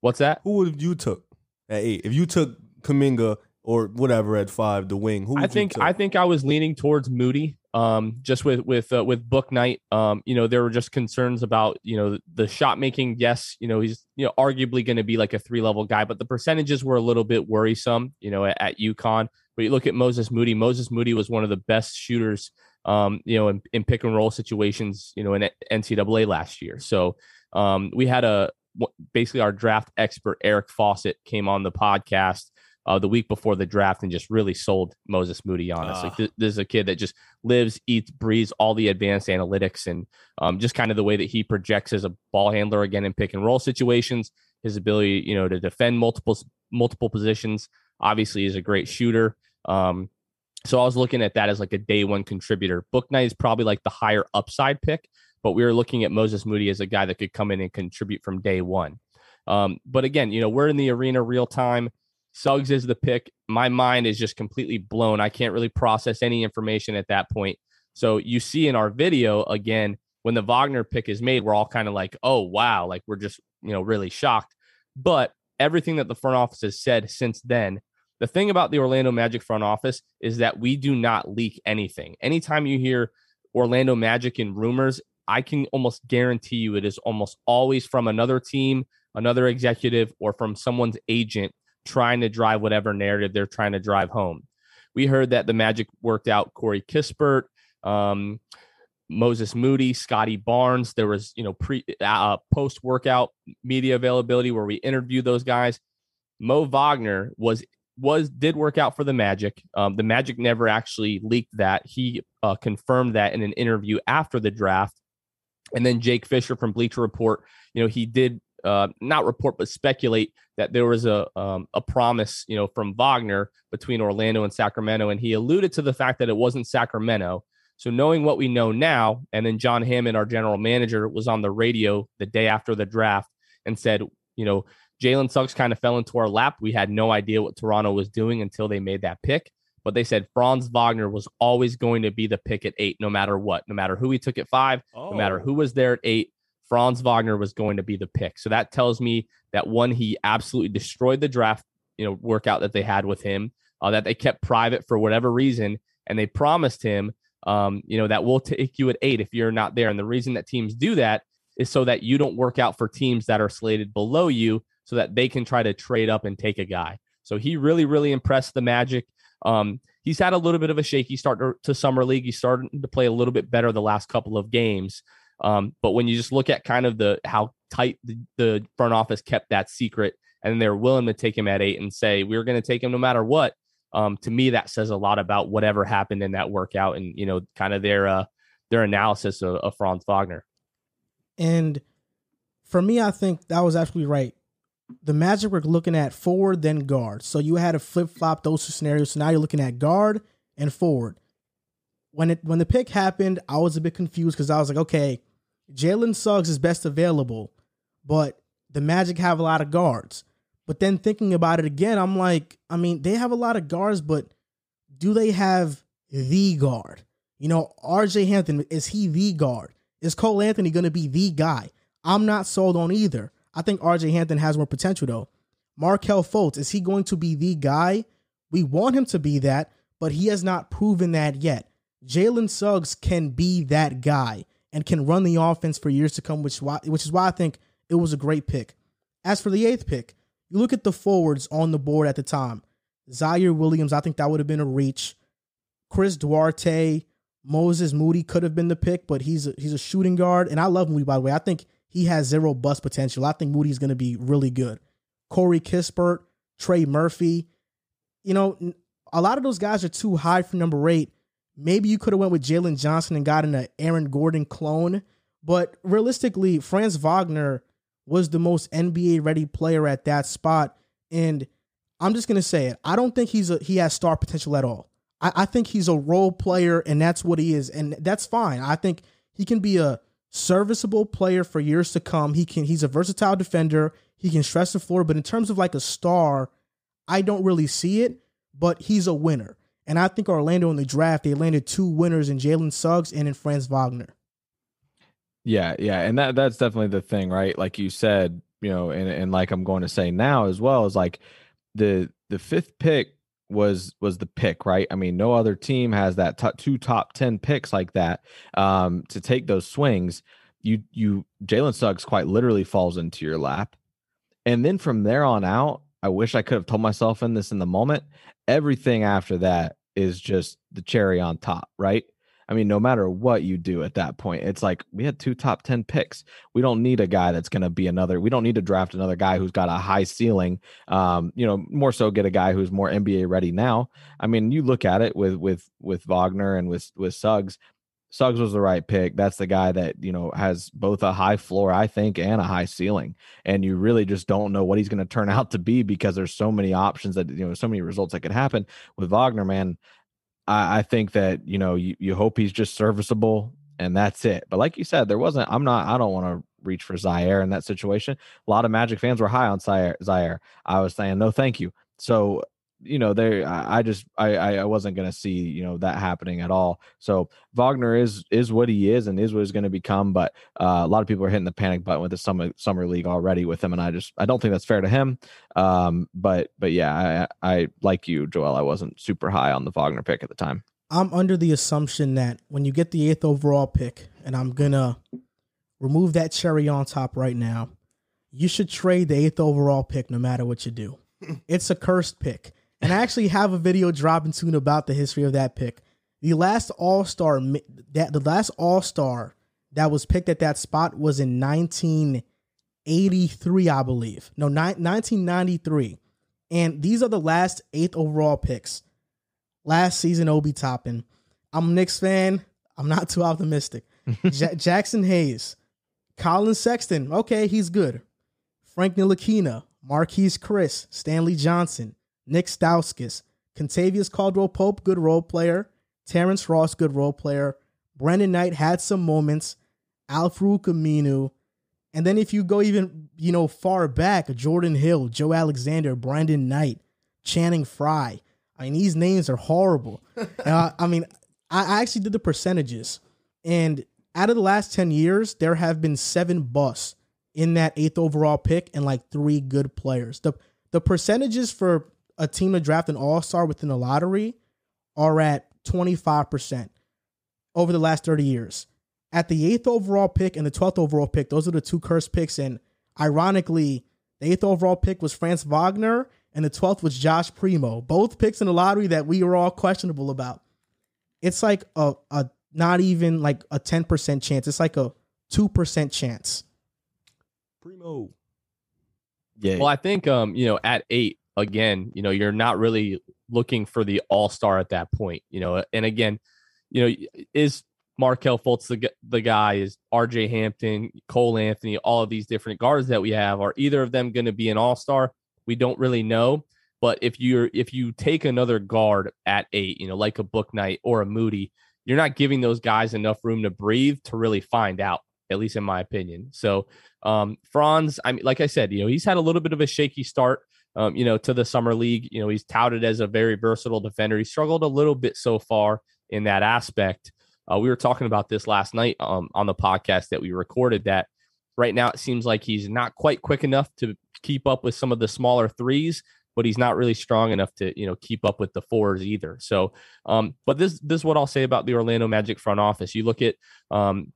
S3: what's that?
S5: Who would you took at eight? If you took Kuminga or whatever at five, the wing, who
S3: I think I think I was leaning towards Moody. Um, just with with uh, with Bouknight, um, you know, there were just concerns about you know the shot making. Yes, you know he's you know arguably going to be like a three level guy, but the percentages were a little bit worrisome. You know, at, at UConn. But you look at Moses Moody. Moses Moody was one of the best shooters um, you know, in, in, pick and roll situations, you know, in NCAA last year. So um, we had a basically our draft expert Eric Fawcett came on the podcast uh, the week before the draft and just really sold Moses Moody on us. Uh. Like th- this is a kid that just lives, eats, breathes all the advanced analytics and um, just kind of the way that he projects as a ball handler again in pick and roll situations. His ability, you know, to defend multiple multiple positions. Obviously, is a great shooter. Um, so I was looking at that as like a day one contributor. Bouknight is probably like the higher upside pick, but we were looking at Moses Moody as a guy that could come in and contribute from day one. Um, but again, you know, we're in the arena real time. Suggs is the pick. My mind is just completely blown. I can't really process any information at that point. So you see in our video again, when the Wagner pick is made, we're all kind of like, oh wow, like we're just, you know, really shocked. But everything that the front office has said since then, the thing about the Orlando Magic front office is that we do not leak anything. Anytime you hear Orlando Magic in rumors, I can almost guarantee you it is almost always from another team, another executive, or from someone's agent trying to drive whatever narrative they're trying to drive home. We heard that the Magic worked out Corey Kispert, um, Moses Moody, Scottie Barnes. There was, you know, pre uh, post workout media availability where we interviewed those guys. Mo Wagner was was did work out for the Magic. Um, the Magic never actually leaked that. He uh, confirmed that in an interview after the draft. And then Jake Fisher from Bleacher Report, you know, he did uh, not report but speculate that there was a um, a promise, you know, from Wagner between Orlando and Sacramento, and he alluded to the fact that it wasn't Sacramento. So knowing what we know now, and then John Hammond, our general manager, was on the radio the day after the draft and said, you know, Jalen Suggs kind of fell into our lap. We had no idea what Toronto was doing until they made that pick. But they said Franz Wagner was always going to be the pick at eight, no matter what, no matter who he took at five, oh. no matter oh. who was there at eight. Franz Wagner was going to be the pick. So that tells me that one, he absolutely destroyed the draft, you know, workout that they had with him, uh, that they kept private for whatever reason, and they promised him, um, you know, that we'll take you at eight if you're not there. And the reason that teams do that is so that you don't work out for teams that are slated below you, so that they can try to trade up and take a guy. So he really, really impressed the Magic. Um, he's had a little bit of a shaky start to, to summer league. He's starting to play a little bit better the last couple of games. Um, but when you just look at kind of the how tight the, the front office kept that secret, and they're willing to take him at eight and say we're going to take him no matter what. Um, to me, that says a lot about whatever happened in that workout, and you know, kind of their uh, their analysis of, of Franz Wagner.
S2: And for me, I think that was absolutely right. The Magic were looking at forward then guard, so you had to flip flop those two scenarios. So now you're looking at guard and forward when it when the pick happened, I was a bit confused because I was like, okay, Jalen Suggs is best available, but the Magic have a lot of guards. But then thinking about it again, I'm like, I mean, they have a lot of guards, but do they have the guard? You know, RJ Hampton, is he the guard? Is Cole Anthony going to be the guy? I'm not sold on either. I think RJ Hampton has more potential though. Markelle Fultz, is he going to be the guy? We want him to be that, but he has not proven that yet. Jalen Suggs can be that guy and can run the offense for years to come, which why, which is why I think it was a great pick. As for the eighth pick, you look at the forwards on the board at the time. Ziaire Williams, I think that would have been a reach. Chris Duarte, Moses Moody could have been the pick, but he's a, he's a shooting guard, and I love Moody by the way. I think he has zero bust potential. I think Moody's going to be really good. Corey Kispert, Trey Murphy, you know, a lot of those guys are too high for number eight, Maybe you could have went with Jalen Johnson and gotten an Aaron Gordon clone, but realistically, Franz Wagner was the most NBA ready player at that spot. And I'm just gonna say it. I don't think he's a he has star potential at all. I, I think he's a role player, and that's what he is, and that's fine. I think he can be a serviceable player for years to come. He can he's a versatile defender. He can stress the floor, but in terms of like a star, I don't really see it. But he's a winner. And I think Orlando in the draft, they landed two winners in Jalen Suggs and in Franz Wagner.
S4: Yeah, yeah. And that that's definitely the thing, right? Like you said, you know, and, and like I'm going to say now as well, is like the the fifth pick was was the pick, right? I mean, no other team has that two top ten picks like that um, to take those swings. You you Jalen Suggs quite literally falls into your lap, and then from there on out, I wish I could have told myself in this in the moment. Everything after that is just the cherry on top, right? I mean, no matter what you do at that point, it's like we had two top 10 picks. We don't need a guy that's going to be another, we don't need to draft another guy who's got a high ceiling. Um, you know, more so get a guy who's more NBA ready now. I mean, you look at it with, with, with Wagner and with, with Suggs, Suggs was the right pick. That's the guy that, you know, has both a high floor, I think, and a high ceiling. And you really just don't know what he's going to turn out to be because there's so many options that, you know, so many results that could happen. With Wagner, man, I, I think that, you know, you, you hope he's just serviceable and that's it. But like you said, there wasn't. I'm not. I don't want to reach for Ziaire in that situation. A lot of Magic fans were high on Ziaire. Ziaire. I was saying no, thank you. So you know, there I, I just I I wasn't gonna see you know that happening at all. So Wagner is is what he is and is what he's going to become. But uh, a lot of people are hitting the panic button with the summer summer league already with him, and I just I don't think that's fair to him. Um, but but yeah, I I like you, Joel. I wasn't super high on the Wagner pick at the time.
S2: I'm under the assumption that when you get the eighth overall pick, and I'm gonna remove that cherry on top right now, you should trade the eighth overall pick no matter what you do. it's a cursed pick. And I actually have a video dropping soon about the history of that pick. The last All Star that the last All Star that was picked at that spot was in 1983, I believe. No, ni- 1993. And these are the last eighth overall picks. Last season, Obi Toppin. I'm a Knicks fan. I'm not too optimistic. J- Jaxson Hayes, Collin Sexton. Okay, he's good. Frank Ntilikina, Marquese Chriss, Stanley Johnson, Nick Stauskas, Kentavious Caldwell Pope, good role player. Terrence Ross, good role player. Brandon Knight had some moments. Al-Farouq And then if you go even, you know, far back, Jordan Hill, Joe Alexander, Brandon Knight, Channing Frye. I mean, these names are horrible. uh, I mean, I actually did the percentages. And out of the last 10 years, there have been seven busts in that eighth overall pick and like three good players. The the percentages for a team to draft an all star within the lottery are at 25% over the last 30 years. At the eighth overall pick and the 12th overall pick, those are the two cursed picks. And ironically, the eighth overall pick was Franz Wagner and the 12th was Josh Primo. Both picks in the lottery that we were all questionable about. It's like a, a not even like a 10% chance. It's like a 2% chance.
S5: Primo.
S3: Yeah. Well, I think um, you know, at eight, again, you know, you're not really looking for the all star at that point, you know. And again, you know, is Markelle Fultz the the guy? Is R.J. Hampton, Cole Anthony, all of these different guards that we have? Are either of them going to be an all star? We don't really know. But if you're if you take another guard at eight, you know, like a Bouknight or a Moody, you're not giving those guys enough room to breathe to really find out. At least in my opinion. So um, Franz, I mean, like I said, you know, he's had a little bit of a shaky start um, you know, to the summer league. You know, he's touted as a very versatile defender. He struggled a little bit so far in that aspect. Uh, we were talking about this last night um, on the podcast that we recorded. That right now it seems like he's not quite quick enough to keep up with some of the smaller threes, but he's not really strong enough to you know keep up with the fours either. So, um, but this this is what I'll say about the Orlando Magic front office. You look at um,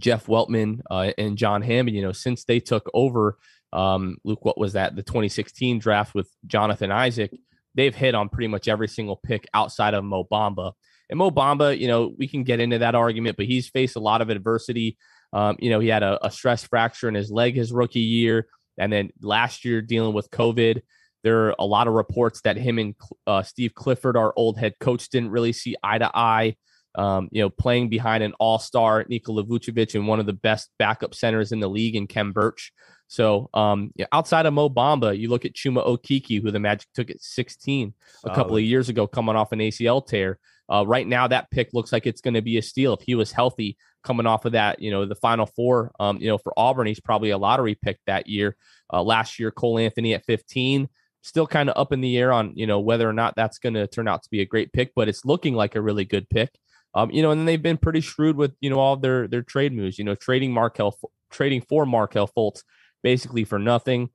S3: Jeff Weltman uh, and John Hammond. You know, since they took over um, Luke, what was that? The 2016 draft with Jonathan Isaac. They've hit on pretty much every single pick outside of Mo Bamba. And Mo Bamba, you know, we can get into that argument, but he's faced a lot of adversity. Um, you know, he had a, a stress fracture in his leg his rookie year, and then last year dealing with COVID. There are a lot of reports that him and uh, Steve Clifford, our old head coach, didn't really see eye to eye. Um, you know, playing behind an all-star Nikola Vucevic and one of the best backup centers in the league in Khem Birch. So um, yeah, outside of Mo Bamba, you look at Chuma Okeke, who the Magic took at 16 Solid. a couple of years ago, coming off an ACL tear. Uh, right now, that pick looks like it's going to be a steal if he was healthy coming off of that. You know, the Final Four. Um, you know, for Auburn, he's probably a lottery pick that year. Uh, last year, Cole Anthony at 15, still kind of up in the air on you know whether or not that's going to turn out to be a great pick, but it's looking like a really good pick. Um, you know, and then they've been pretty shrewd with you know all their their trade moves. You know, trading Markelle, trading for Markelle Fultz basically for nothing.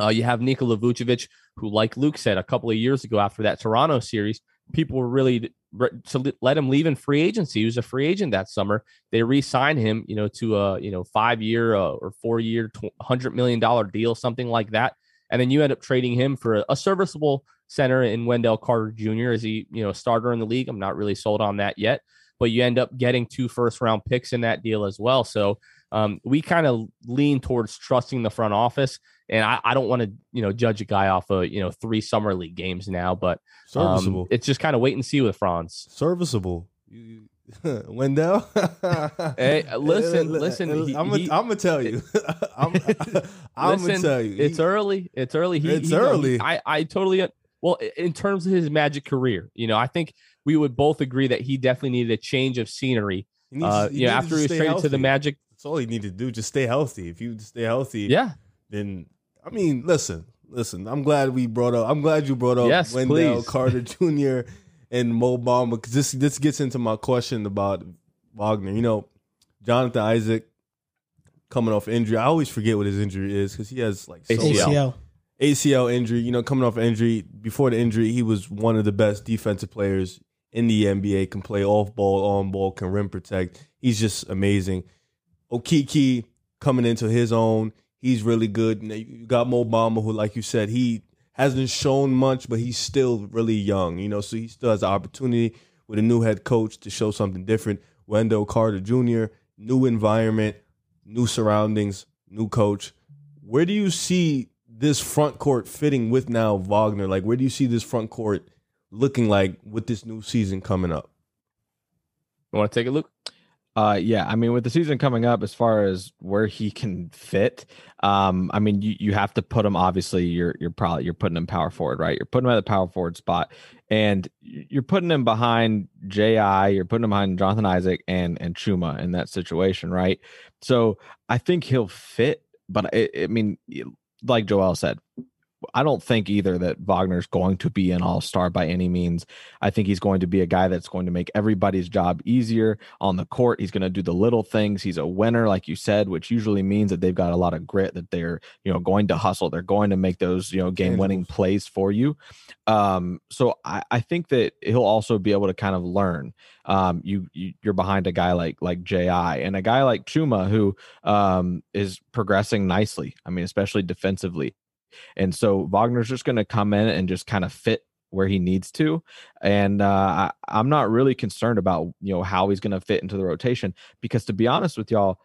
S3: Uh, you have Nikola Vucevic, who, like Luke said a couple of years ago after that Toronto series, people were really to let him leave in free agency. He was a free agent that summer. They re-signed him, you know, to a you know five year uh, or four year, hundred million dollar deal, something like that. And then you end up trading him for a, a serviceable center in Wendell Carter Jr. as he you know a starter in the league. I'm not really sold on that yet, but you end up getting two first round picks in that deal as well. So um, we kind of lean towards trusting the front office. And I, I don't want to, you know, judge a guy off of, you know, three summer league games now, but um, it's just kind of wait and see with Franz.
S5: Serviceable. Wendell.
S3: hey, listen, listen.
S5: I'm gonna tell you. I'm, I'm gonna tell you.
S3: It's early. It's early.
S5: He, it's he, early.
S3: He, I, I totally. Well, in terms of his magic career, you know, I think we would both agree that he definitely needed a change of scenery
S5: needs-
S3: Uh, you know, after he was traded to the. Magic,
S5: That's all you need to do. Just stay healthy. If you stay healthy,
S3: yeah,
S5: then I mean, listen, listen. I'm glad we brought up. I'm glad you brought up
S3: Yes,
S5: Wendell
S3: please.
S5: Carter Jr. and Mo Bamba because this this gets into my question about Wagner. You know, Jonathan Isaac coming off injury. I always forget what his injury is because he has like so
S3: ACL.
S2: ACL.
S5: ACL injury. You know, coming off injury. Before the injury, he was one of the best defensive players in the NBA. Can play off ball, on ball, can rim protect. He's just amazing. Okeke coming into his own. He's really good. And You got Mo Bamba, who, like you said, he hasn't shown much, but he's still really young. You know, so he still has the opportunity with a new head coach to show something different. Wendell Carter Jr., new environment, new surroundings, new coach. Where do you see this front court fitting with now Wagner? Like, where do you see this front court looking like with this new season coming up?
S3: you want to take a look?
S4: Uh, yeah, I mean, with the season coming up, as far as where he can fit, um, I mean, you, you have to put him. Obviously, you're you're probably you're putting him power forward, right? You're putting him at the power forward spot, and you're putting him behind Ji. You're putting him behind Jonathan Isaac and and Chuma in that situation, right? So I think he'll fit, but I, I mean, like Joel said, I don't think either that Wagner's going to be an all star by any means. I think he's going to be a guy that's going to make everybody's job easier on the court. He's going to do the little things. He's a winner, like you said, which usually means that they've got a lot of grit, that they're, you know, going to hustle. They're going to make those, you know, game winning plays for you. Um, so I, I think that he'll also be able to kind of learn. Um, you, you you're behind a guy like like Ji and a guy like Chuma who um is progressing nicely. I mean, especially defensively. And so Wagner's just going to come in and just kind of fit where he needs to. And uh, I, I'm not really concerned about, you know, how he's going to fit into the rotation because to be honest with y'all,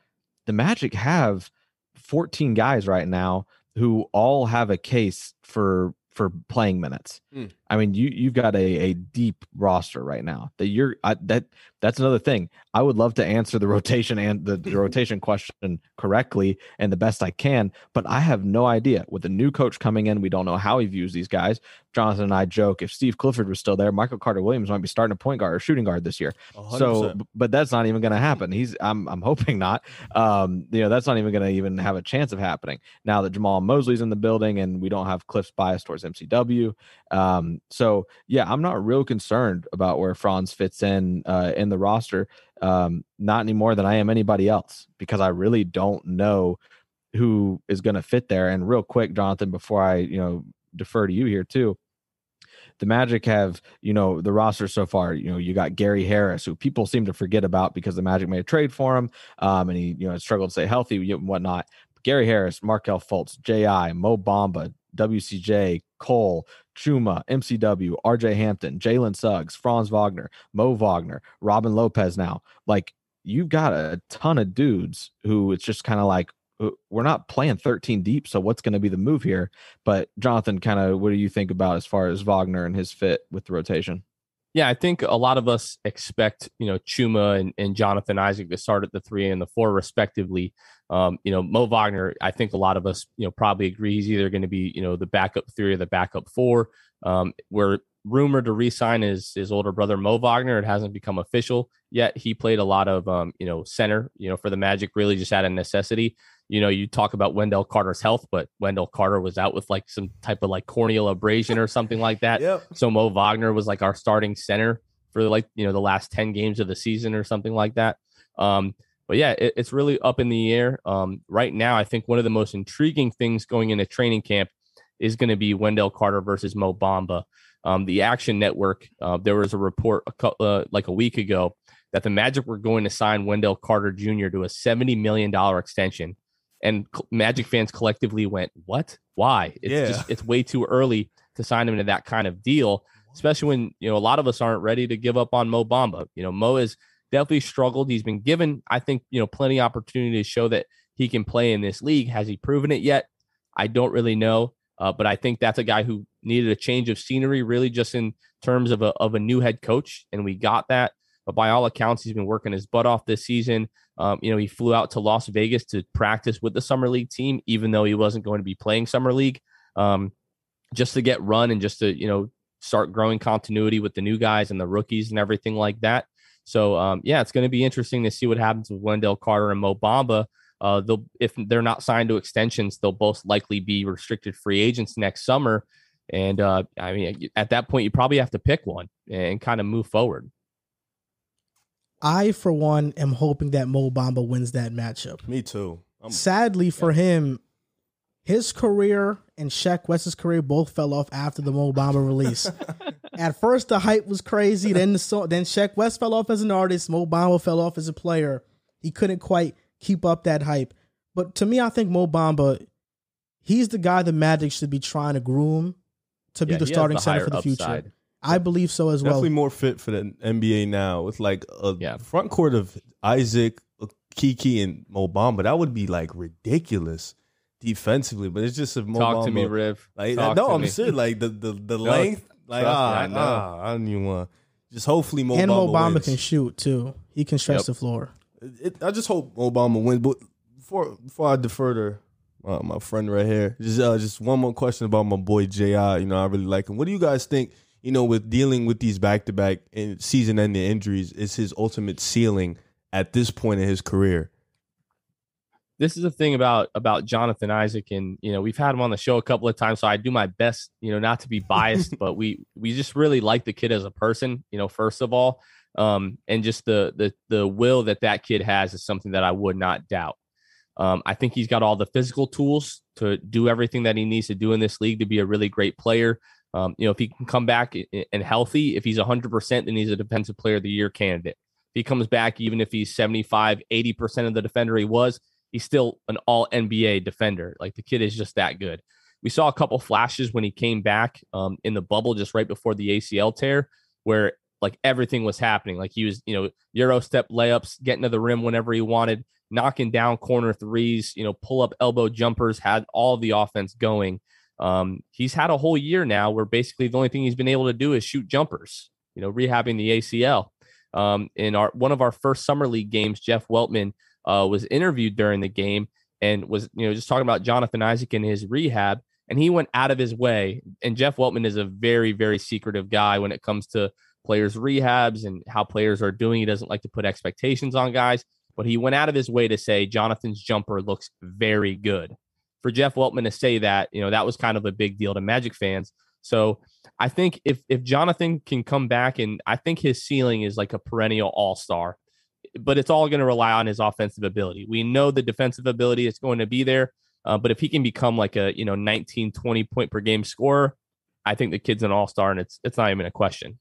S4: the Magic have 14 guys right now who all have a case for for playing minutes.
S5: Hmm.
S4: I mean, you you've got a, a deep roster right now that you're I, that that's another thing. I would love to answer the rotation and the, the rotation question correctly and the best I can, but I have no idea. With a new coach coming in, we don't know how he views these guys. Jonathan and I joke if Steve Clifford was still there, Michael Carter Williams might be starting a point guard or shooting guard this year. So,
S5: 100%.
S4: b- but that's not even going to happen. He's I'm I'm hoping not. Um, you know, that's not even going to even have a chance of happening now that Jamahl Mosley's in the building and we don't have Cliff's bias towards MCW. Um, so yeah, I'm not real concerned about where Franz fits in uh, in the roster. Um, not any more than I am anybody else because I really don't know who is going to fit there. And real quick, Jonathan, before I you know defer to you here too. The Magic have, you know, the roster so far. You know, you got Gary Harris, who people seem to forget about because the Magic made a trade for him, um, and he, you know, struggled to stay healthy and whatnot. Gary Harris, Markelle Fultz, Ji, Mo Bamba, WCJ, Cole, Chuma, MCW, RJ Hampton, Jalen Suggs, Franz Wagner, Mo Wagner, Robin Lopez. Now, like you've got a ton of dudes who it's just kind of like uh, we're not playing 13 deep. So what's going to be the move here? But Jonathan, kind of, what do you think about as far as Wagner and his fit with the rotation?
S3: Yeah, I think a lot of us expect, you know, Chuma and, and Jonathan Isaac to start at the three and the four, respectively. Um, you know, Mo Wagner, I think a lot of us, you know, probably agree he's either going to be, you know, the backup three or the backup four. Um, we're rumored to re-sign his his older brother Mo Wagner. It hasn't become official yet. He played a lot of, um, you know, center, you know, for the Magic, really just out of necessity. You know, you talk about Wendell Carter's health, but Wendell Carter was out with like some type of like corneal abrasion or something like that.
S5: Yep.
S3: So Mo Wagner was like our starting center for like you know the last ten games of the season or something like that. Um, but yeah, it, it's really up in the air um, right now. I think one of the most intriguing things going into training camp is going to be Wendell Carter versus Mo Bamba. Um, the Action Network, uh, there was a report a cou- uh, like a week ago that the Magic were going to sign Wendell Carter Jr. to a seventy million dollar extension, and Magic fans collectively went, "What? Why? It's
S5: Yeah.
S3: just it's way too early to sign him to that kind of deal." especially when you know a lot of us aren't ready to give up on Mo Bamba. You know, Mo has definitely struggled. He's been given, I think, you know, plenty of opportunity to show that he can play in this league. Has he proven it yet? I don't really know, uh, but I think that's a guy who needed a change of scenery, really, just in terms of a of a new head coach, and we got that. But by all accounts, he's been working his butt off this season. Um, you know, he flew out to Las Vegas to practice with the summer league team, even though he wasn't going to be playing summer league, um, just to get run and just to you know start growing continuity with the new guys and the rookies and everything like that. So um, yeah, it's going to be interesting to see what happens with Wendell Carter and Mo Bamba. Uh, they'll if they're not signed to extensions, they'll both likely be restricted free agents next summer. And uh, I mean, at that point, you probably have to pick one and kind of move forward.
S2: I, for one, am hoping that Mo Bamba wins that matchup.
S5: Me too. I'm,
S2: Sadly for him, his career and Sheck Wes's career both fell off after the Mo Bamba release. At first, the hype was crazy. Then the song, then Sheck Wes fell off as an artist. Mo Bamba fell off as a player. He couldn't quite keep up that hype. But to me, I think Mo Bamba, he's the guy the Magic should be trying to groom to be the starting
S3: the
S2: center for the future.
S3: Upside.
S2: I believe so as well.
S5: definitely more fit for the NBA now with like a
S3: Yeah.
S5: front court of Isaac, Kiki, and Mo Bamba. That would be like ridiculous defensively, but it's just a Mo
S3: Talk to me, Riv.
S5: Like
S3: Talk
S5: no,
S3: to
S5: I'm
S3: me.
S5: saying like the the the length. Like
S3: trust me,
S5: ah,
S3: I know.
S5: ah, I don't even want. Just hopefully Mo
S2: and Mo
S5: Bamba
S2: Bamba
S5: wins.
S2: can shoot too. He can stretch
S3: Yep.
S2: the floor.
S5: It, I just hope Obama wins. But before before I defer to uh, my friend right here, just uh, just one more question about my boy Ji. You know, I really like him. What do you guys think? You know, with dealing with these back to back and season ending injuries, is his ultimate ceiling at this point in his career?
S3: this is the thing about about Jonathan Isaac, and you know we've had him on the show a couple of times, so I do my best, you know, not to be biased, but we we just really like the kid as a person, you know, first of all, um, and just the the the will that that kid has is something that I would not doubt. Um, I think he's got all the physical tools to do everything that he needs to do in this league to be a really great player. Um, you know, if he can come back and healthy, if he's 100%, then he's a defensive player of the year candidate. If he comes back, even if he's 75, 80% of the defender he was, he's still an all NBA defender. Like the kid is just that good. We saw a couple flashes when he came back um, in the bubble just right before the ACL tear, where like everything was happening. Like he was, you know, Euro step layups, getting to the rim whenever he wanted, knocking down corner threes, you know, pull up elbow jumpers, had all the offense going. Um, he's had a whole year now where basically the only thing he's been able to do is shoot jumpers, you know, rehabbing the ACL. Um, in our one of our first summer league games, Jeff Weltman uh, was interviewed during the game and was you know just talking about Jonathan Isaac and his rehab, and he went out of his way. And Jeff Weltman is a very very secretive guy when it comes to players' rehabs and how players are doing. He doesn't like to put expectations on guys, but he went out of his way to say Jonathan's jumper looks very good. For Jeff Weltman to say that, you know, that was kind of a big deal to Magic fans. So I think if if Jonathan can come back and I think his ceiling is like a perennial all star, but it's all going to rely on his offensive ability. We know the defensive ability is going to be there, uh, but if he can become like a you know 19, 20 point per game scorer, I think the kid's an all star, and it's it's not even a question.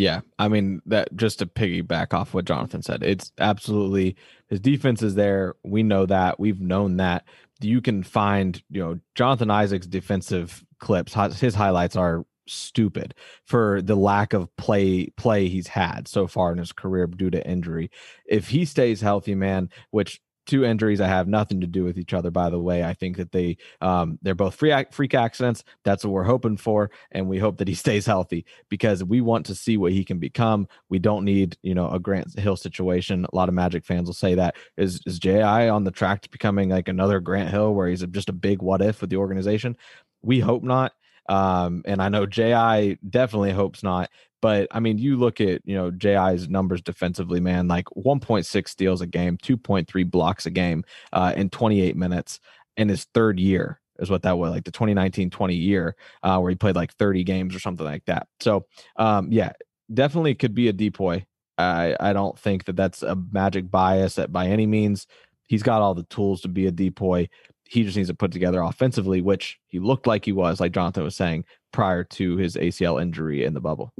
S4: Yeah, I mean that just to piggyback off what Jonathan said, it's absolutely his defense is there. We know that. We've known that. You can find, you know, Jonathan Isaac's defensive clips. His highlights are stupid for the lack of play play he's had so far in his career due to injury. If he stays healthy, man, which two injuries that have nothing to do with each other by the way. I think that they um they're both free ac- freak accidents. That's what we're hoping for and we hope that he stays healthy because we want to see what he can become. We don't need you know a Grant Hill situation. A lot of magic fans will say that. Is is ji on the track to becoming like another Grant Hill where he's just a big what if with the organization? We hope not um and i know ji definitely hopes not but I mean, you look at you know Ji's numbers defensively, man. Like 1.6 steals a game, 2.3 blocks a game, uh, in 28 minutes in his third year is what that was like the 2019-20 year, uh, where he played like 30 games or something like that. So, um, yeah, definitely could be a depoy. I I don't think that that's a magic bias that by any means. He's got all the tools to be a depoy. He just needs to put together offensively, which he looked like he was, like Jonathan was saying, prior to his ACL injury in the bubble.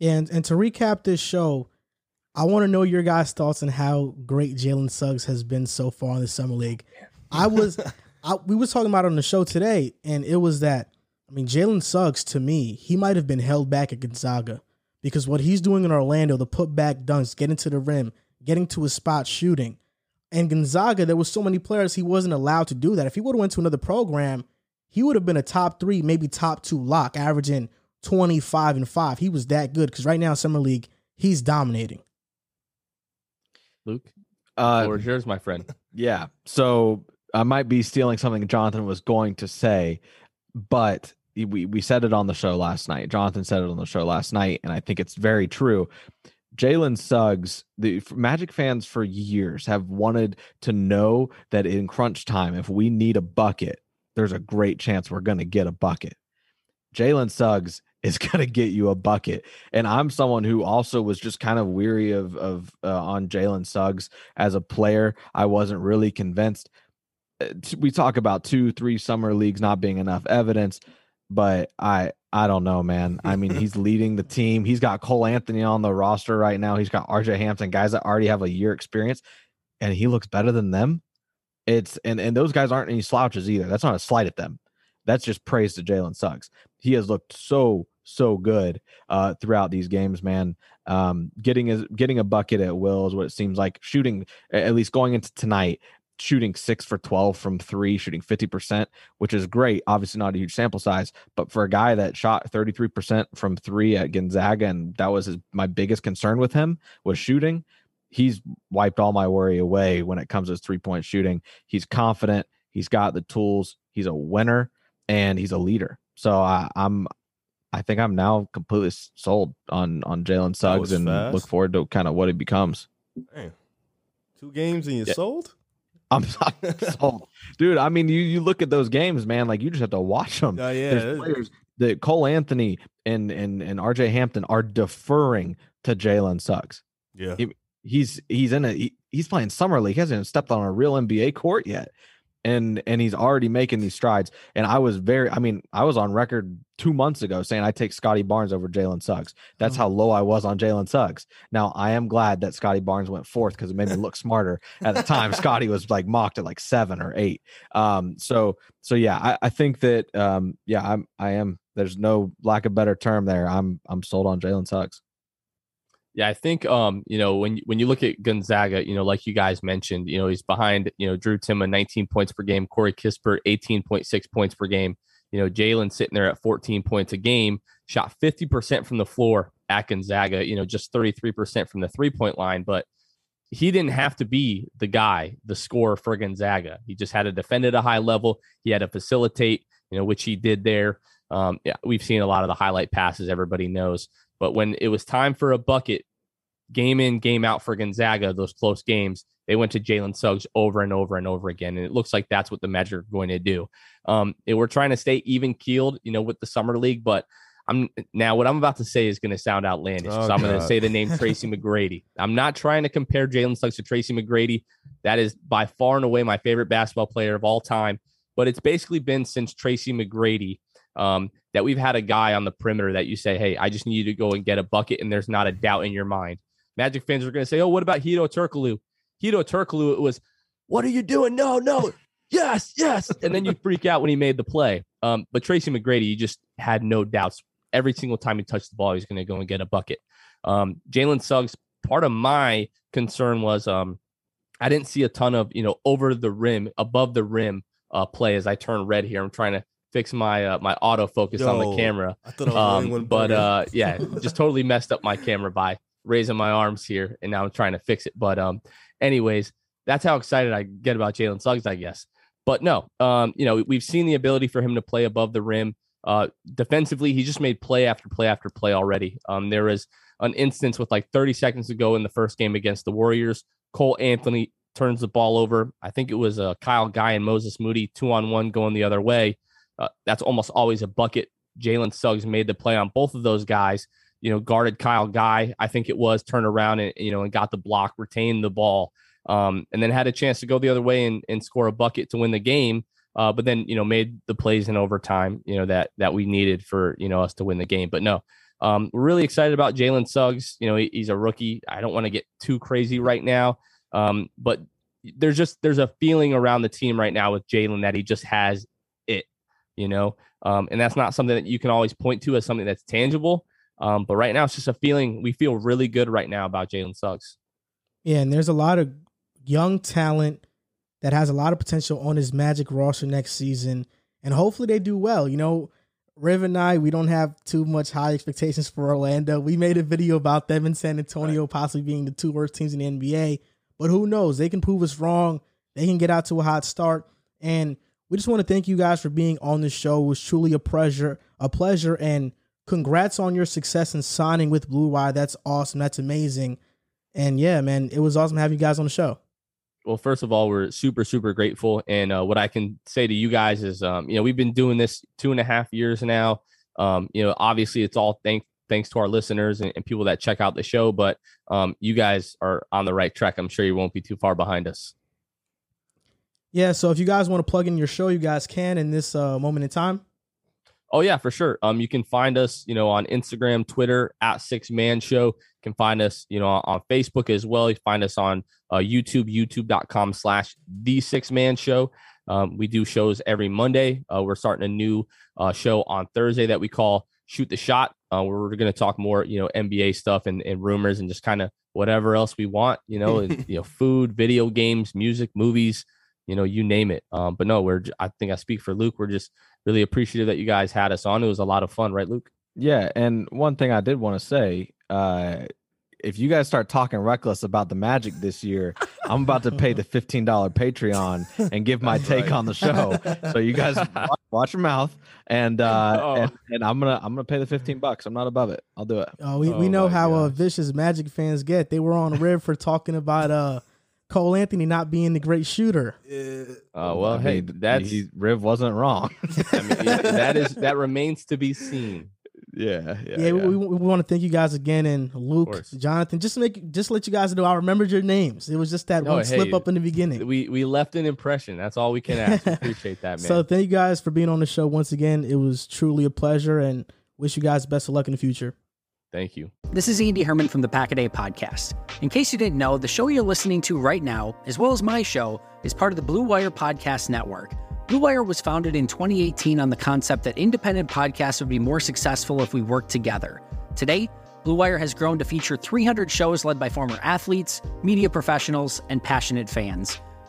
S2: And and to recap this show, I want to know your guys' thoughts on how great Jalen Suggs has been so far in the summer league. I was, I, we was talking about on the show today, and it was that I mean Jalen Suggs to me, he might have been held back at Gonzaga because what he's doing in Orlando, the put back dunks, getting to the rim, getting to his spot, shooting. And Gonzaga, there was so many players he wasn't allowed to do that. If he would have went to another program, he would have been a top three, maybe top two lock, averaging 25 and 5. He was that good because right now in Summer League, he's dominating.
S3: Luke,
S4: Uh,
S3: floor is yours, my friend.
S4: Yeah. So I might be stealing something Jonathan was going to say, but we we said it on the show last night. Jonathan said it on the show last night, and I think it's very true. Jalen Suggs, the Magic fans for years have wanted to know that in crunch time, if we need a bucket, there's a great chance we're going to get a bucket. Jalen Suggs is going to get you a bucket. And I'm someone who also was just kind of weary of of uh, on Jalen Suggs as a player. I wasn't really convinced. Uh, we talk about two, three summer leagues not being enough evidence, but I I don't know, man. I mean, he's leading the team. He's got Cole Anthony on the roster right now. He's got RJ Hampton, guys that already have a year experience, and he looks better than them. It's and and those guys aren't any slouches either. That's not a slight at them. That's just praise to Jalen Suggs. He has looked so so good uh, throughout these games, man. Um, getting a getting a bucket at will is what it seems like. Shooting at least going into tonight, shooting six for 12 from three, shooting 50%, which is great. Obviously, not a huge sample size, but for a guy that shot 33% from three at Gonzaga, and that was his, my biggest concern with him was shooting. He's wiped all my worry away when it comes to his three point shooting. He's confident. He's got the tools. He's a winner and he's a leader. So I, I'm, I think I'm now completely sold on on Jalen Suggs and
S5: fast.
S4: look forward to kind of what he becomes.
S5: Damn. Two games and you
S4: Yeah.
S5: sold?
S4: I'm, I'm sold, dude. I mean, you you look at those games, man. Like you just have to watch them.
S5: Uh, yeah.
S4: There's players that Cole Anthony and and and RJ Hampton are deferring to Jalen Suggs.
S5: yeah.
S4: He- He's he's in a he, he's playing summer league. He hasn't even stepped on a real NBA court yet, and and he's already making these strides. And I was very, I mean, I was on record two months ago saying I take Scottie Barnes over Jalen Suggs. That's
S2: Oh.
S4: how low I was on Jalen Suggs. Now I am glad that Scottie Barnes went fourth because it made me look smarter. At the time, Scottie was like mocked at like seven or eight. Um, so so yeah, I, I think that um, yeah, I'm I am. There's no lack of better term there. I'm I'm sold on Jalen Suggs.
S3: Yeah, I think um, you know, when when you look at Gonzaga, you know, like you guys mentioned, you know, he's behind, you know, Drew Timme 19 points per game, Corey Kispert 18.6 points per game. You know, Jalen sitting there at 14 points a game, shot 50% from the floor at Gonzaga, you know, just 33% from the three-point line, but he didn't have to be the guy, the scorer for Gonzaga. He just had to defend at a high level. He had to facilitate, you know, which he did there. Um, yeah, we've seen a lot of the highlight passes, everybody knows. But when it was time for a bucket, game in, game out for Gonzaga, those close games, they went to Jalen Suggs over and over and over again. And it looks like that's what the Magic are going to do. Um, we're trying to stay even keeled, you know, with the summer league. But I'm now what I'm about to say is going to sound outlandish.
S5: Oh,
S3: so I'm going to say the name Tracy McGrady. I'm not trying to compare Jalen Suggs to Tracy McGrady. That is by far and away my favorite basketball player of all time. But it's basically been since Tracy McGrady um, that we've had a guy on the perimeter that you say, hey, I just need you to go and get a bucket, and there's not a doubt in your mind. Magic fans are going to say, oh, what about Hedo Turkoglu? Hedo Turkoglu, it was, what are you doing? No, no, yes, yes. And then you freak out when he made the play. Um, but Tracy McGrady, you just had no doubts. Every single time he touched the ball, he's going to go and get a bucket. Um, Jalen Suggs, part of my concern was um, I didn't see a ton of, you know, over the rim, above the rim uh, play as I turn red here. I'm trying to fix my uh, my autofocus on the camera.
S5: I thought I was
S3: Um,
S5: one
S3: but uh, yeah, just totally messed up my camera by raising my arms here, and now I'm trying to fix it. But um, anyways, that's how excited I get about Jalen Suggs, I guess. But no, um, you know, we've seen the ability for him to play above the rim. Uh, defensively, he just made play after play after play already. Um, there was an instance with like 30 seconds to go in the first game against the Warriors. Cole Anthony turns the ball over. I think it was uh, Kyle Guy and Moses Moody two on one going the other way. Uh, that's almost always a bucket. Jalen Suggs made the play on both of those guys. You know, guarded Kyle Guy, I think it was, turned around and you know and got the block, retained the ball, um, and then had a chance to go the other way and, and score a bucket to win the game. Uh, but then you know made the plays in overtime, you know that that we needed for you know us to win the game. But no, um, we're really excited about Jalen Suggs. You know he, he's a rookie. I don't want to get too crazy right now, um, but there's just there's a feeling around the team right now with Jalen that he just has you know, um, and that's not something that you can always point to as something that's tangible. Um, but right now, it's just a feeling. We feel really good right now about Jalen Suggs.
S2: Yeah, and there's a lot of young talent that has a lot of potential on his Magic roster next season, and hopefully they do well. You know, Riv and I, we don't have too much high expectations for Orlando. We made a video about them in San Antonio possibly being the two worst teams in the NBA, but who knows? They can prove us wrong. They can get out to a hot start, and we just want to thank you guys for being on the show. It was truly a pleasure, a pleasure, and congrats on your success in signing with Blue Wire. That's awesome. That's amazing. And yeah, man, it was awesome having you guys on the show.
S3: Well, first of all, we're super, super grateful. And uh, what I can say to you guys is, um, you know, we've been doing this two and a half years now. Um, you know, obviously, it's all thank thanks to our listeners and, and people that check out the show. But um, you guys are on the right track. I'm sure you won't be too far behind us.
S2: Yeah. So if you guys want to plug in your show, you guys can in this uh, moment in time.
S3: Oh yeah, for sure. Um, you can find us, you know, on Instagram, Twitter at Six Man Show. You can find us, you know, on Facebook as well. You find us on uh, YouTube, YouTube.com slash The Six Man Show. Um, we do shows every Monday. Uh, we're starting a new uh, show on Thursday that we call Shoot the Shot. Uh, where we're going to talk more, you know, NBA stuff and, and rumors and just kind of whatever else we want, you know, and, you know, food, video games, music, movies, you know, you name it. Um, but no, we're I think I speak for Luke. We're just really appreciative that you guys had us on. It was a lot of fun, right, Luke?
S4: Yeah, and one thing I did want to say, uh, if you guys start talking reckless about the Magic this year, I'm about to pay the fifteen dollar Patreon and give my take
S5: right.
S4: on the show. So you guys watch, watch your mouth, and uh,
S3: Oh.
S4: and, and I'm gonna I'm gonna pay the fifteen bucks. I'm not above it. I'll do it.
S2: Uh, we,
S3: Oh
S2: we know how uh, vicious Magic fans get. They were on Riv for talking about uh, Cole Anthony not being the great shooter.
S3: Uh, well,
S4: I
S3: hey,
S4: mean,
S3: that's
S4: he, Riv wasn't wrong.
S3: I mean, yeah, that is that remains to be seen.
S4: yeah, yeah,
S2: Yeah, We, we, want to thank you guys again, and Luke. Jonathan. Just to make, just to let you guys know, I remembered your names. It was just that
S3: No,
S2: one slip up in the beginning.
S3: We we left an impression. That's all we can ask. Appreciate that, man.
S2: So thank you guys for being on the show once again. It was truly a pleasure, and wish you guys best of luck in the future.
S3: Thank you.
S6: This is Andy Herman from the Pack a Day podcast. In case you didn't know, the show you're listening to right now, as well as my show, is part of the Blue Wire Podcast Network. Blue Wire was founded in 2018 on the concept that independent podcasts would be more successful if we worked together. Today, Blue Wire has grown to feature 300 shows led by former athletes, media professionals, and passionate fans.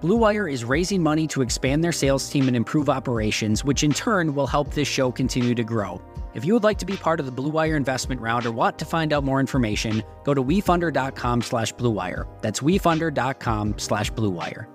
S6: Blue Wire is raising money to expand their sales team and improve operations, which in turn will help this show continue to grow. If you would like to be part of the Blue Wire investment round or want to find out more information, go to wefunder.com slash bluewire. That's wefunder.com slash bluewire.